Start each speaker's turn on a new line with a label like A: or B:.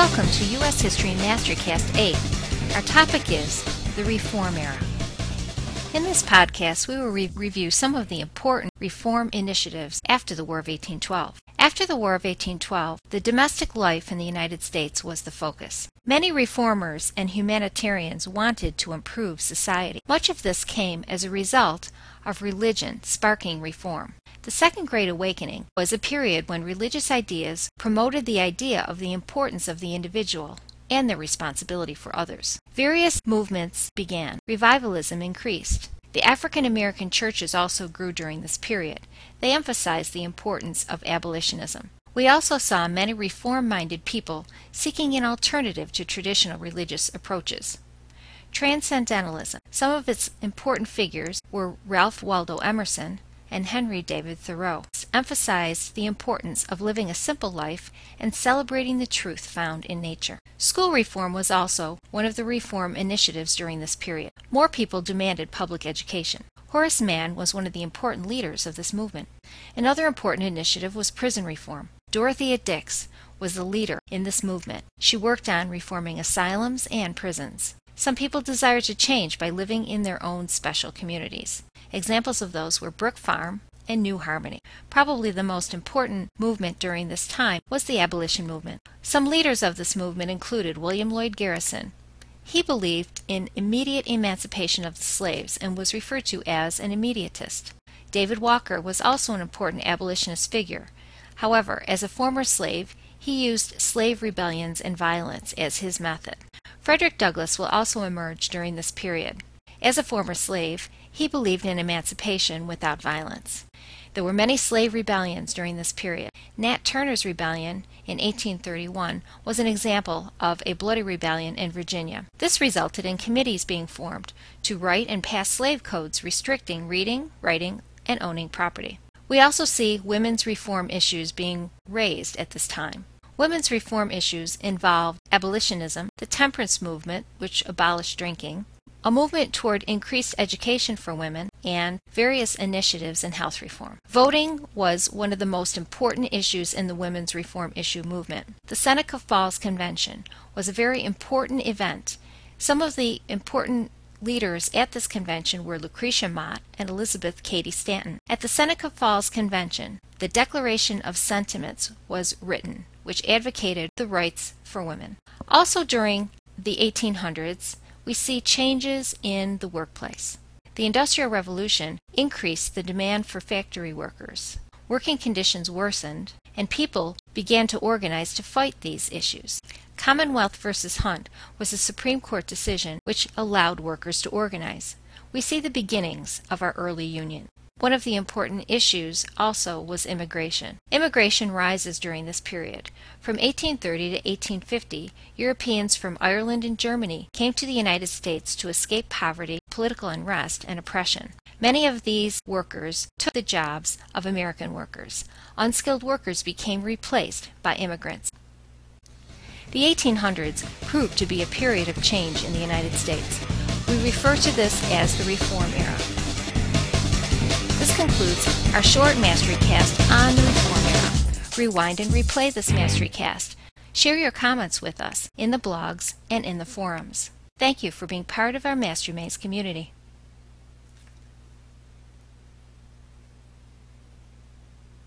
A: Welcome to U.S. History Mastercast 8. Our topic is the Reform Era. In this podcast, we will re- review some of the important reform initiatives after the War of 1812. After the War of 1812, the domestic life in the United States was the focus. Many reformers and humanitarians wanted to improve society. Much of this came as a result of religion sparking reform. The Second Great Awakening was a period when religious ideas promoted the idea of the importance of the individual and their responsibility for others. Various movements began. Revivalism increased. The African American churches also grew during this period. They emphasized the importance of abolitionism. We also saw many reform minded people seeking an alternative to traditional religious approaches. Transcendentalism. Some of its important figures were Ralph Waldo Emerson and Henry David Thoreau, emphasized the importance of living a simple life and celebrating the truth found in nature. School reform was also one of the reform initiatives during this period. More people demanded public education. Horace Mann was one of the important leaders of this movement. Another important initiative was prison reform. Dorothea Dix was the leader in this movement. She worked on reforming asylums and prisons. Some people desired to change by living in their own special communities. Examples of those were Brook Farm and New Harmony. Probably the most important movement during this time was the abolition movement. Some leaders of this movement included William Lloyd Garrison. He believed in immediate emancipation of the slaves and was referred to as an immediatist. David Walker was also an important abolitionist figure. However, as a former slave, he used slave rebellions and violence as his method. Frederick Douglass will also emerge during this period. As a former slave, he believed in emancipation without violence. There were many slave rebellions during this period. Nat Turner's rebellion in 1831 was an example of a bloody rebellion in Virginia. This resulted in committees being formed to write and pass slave codes restricting reading, writing, and owning property. We also see women's reform issues being raised at this time. Women's reform issues involved abolitionism, the temperance movement, which abolished drinking, a movement toward increased education for women, and various initiatives in health reform. Voting was one of the most important issues in the women's reform issue movement. The Seneca Falls Convention was a very important event. Some of the important leaders at this convention were Lucretia Mott and Elizabeth Cady Stanton. At the Seneca Falls Convention, the Declaration of Sentiments was written, which advocated the rights for women. Also during the 1800s, we see changes in the workplace. The Industrial Revolution increased the demand for factory workers. Working conditions worsened, and people began to organize to fight these issues. Commonwealth versus Hunt was a Supreme Court decision which allowed workers to organize. We see the beginnings of our early union. One of the important issues also was immigration. Immigration rises during this period. From 1830 to 1850, Europeans from Ireland and Germany came to the United States to escape poverty, political unrest, and oppression. Many of these workers took the jobs of American workers. Unskilled workers became replaced by immigrants. The 1800s proved to be a period of change in the United States. We refer to this as the Reform Era. This concludes our short Mastery Cast on the Reform Era. Rewind and replay this Mastery Cast. Share your comments with us in the blogs and in the forums. Thank you for being part of our Mastery Maze community.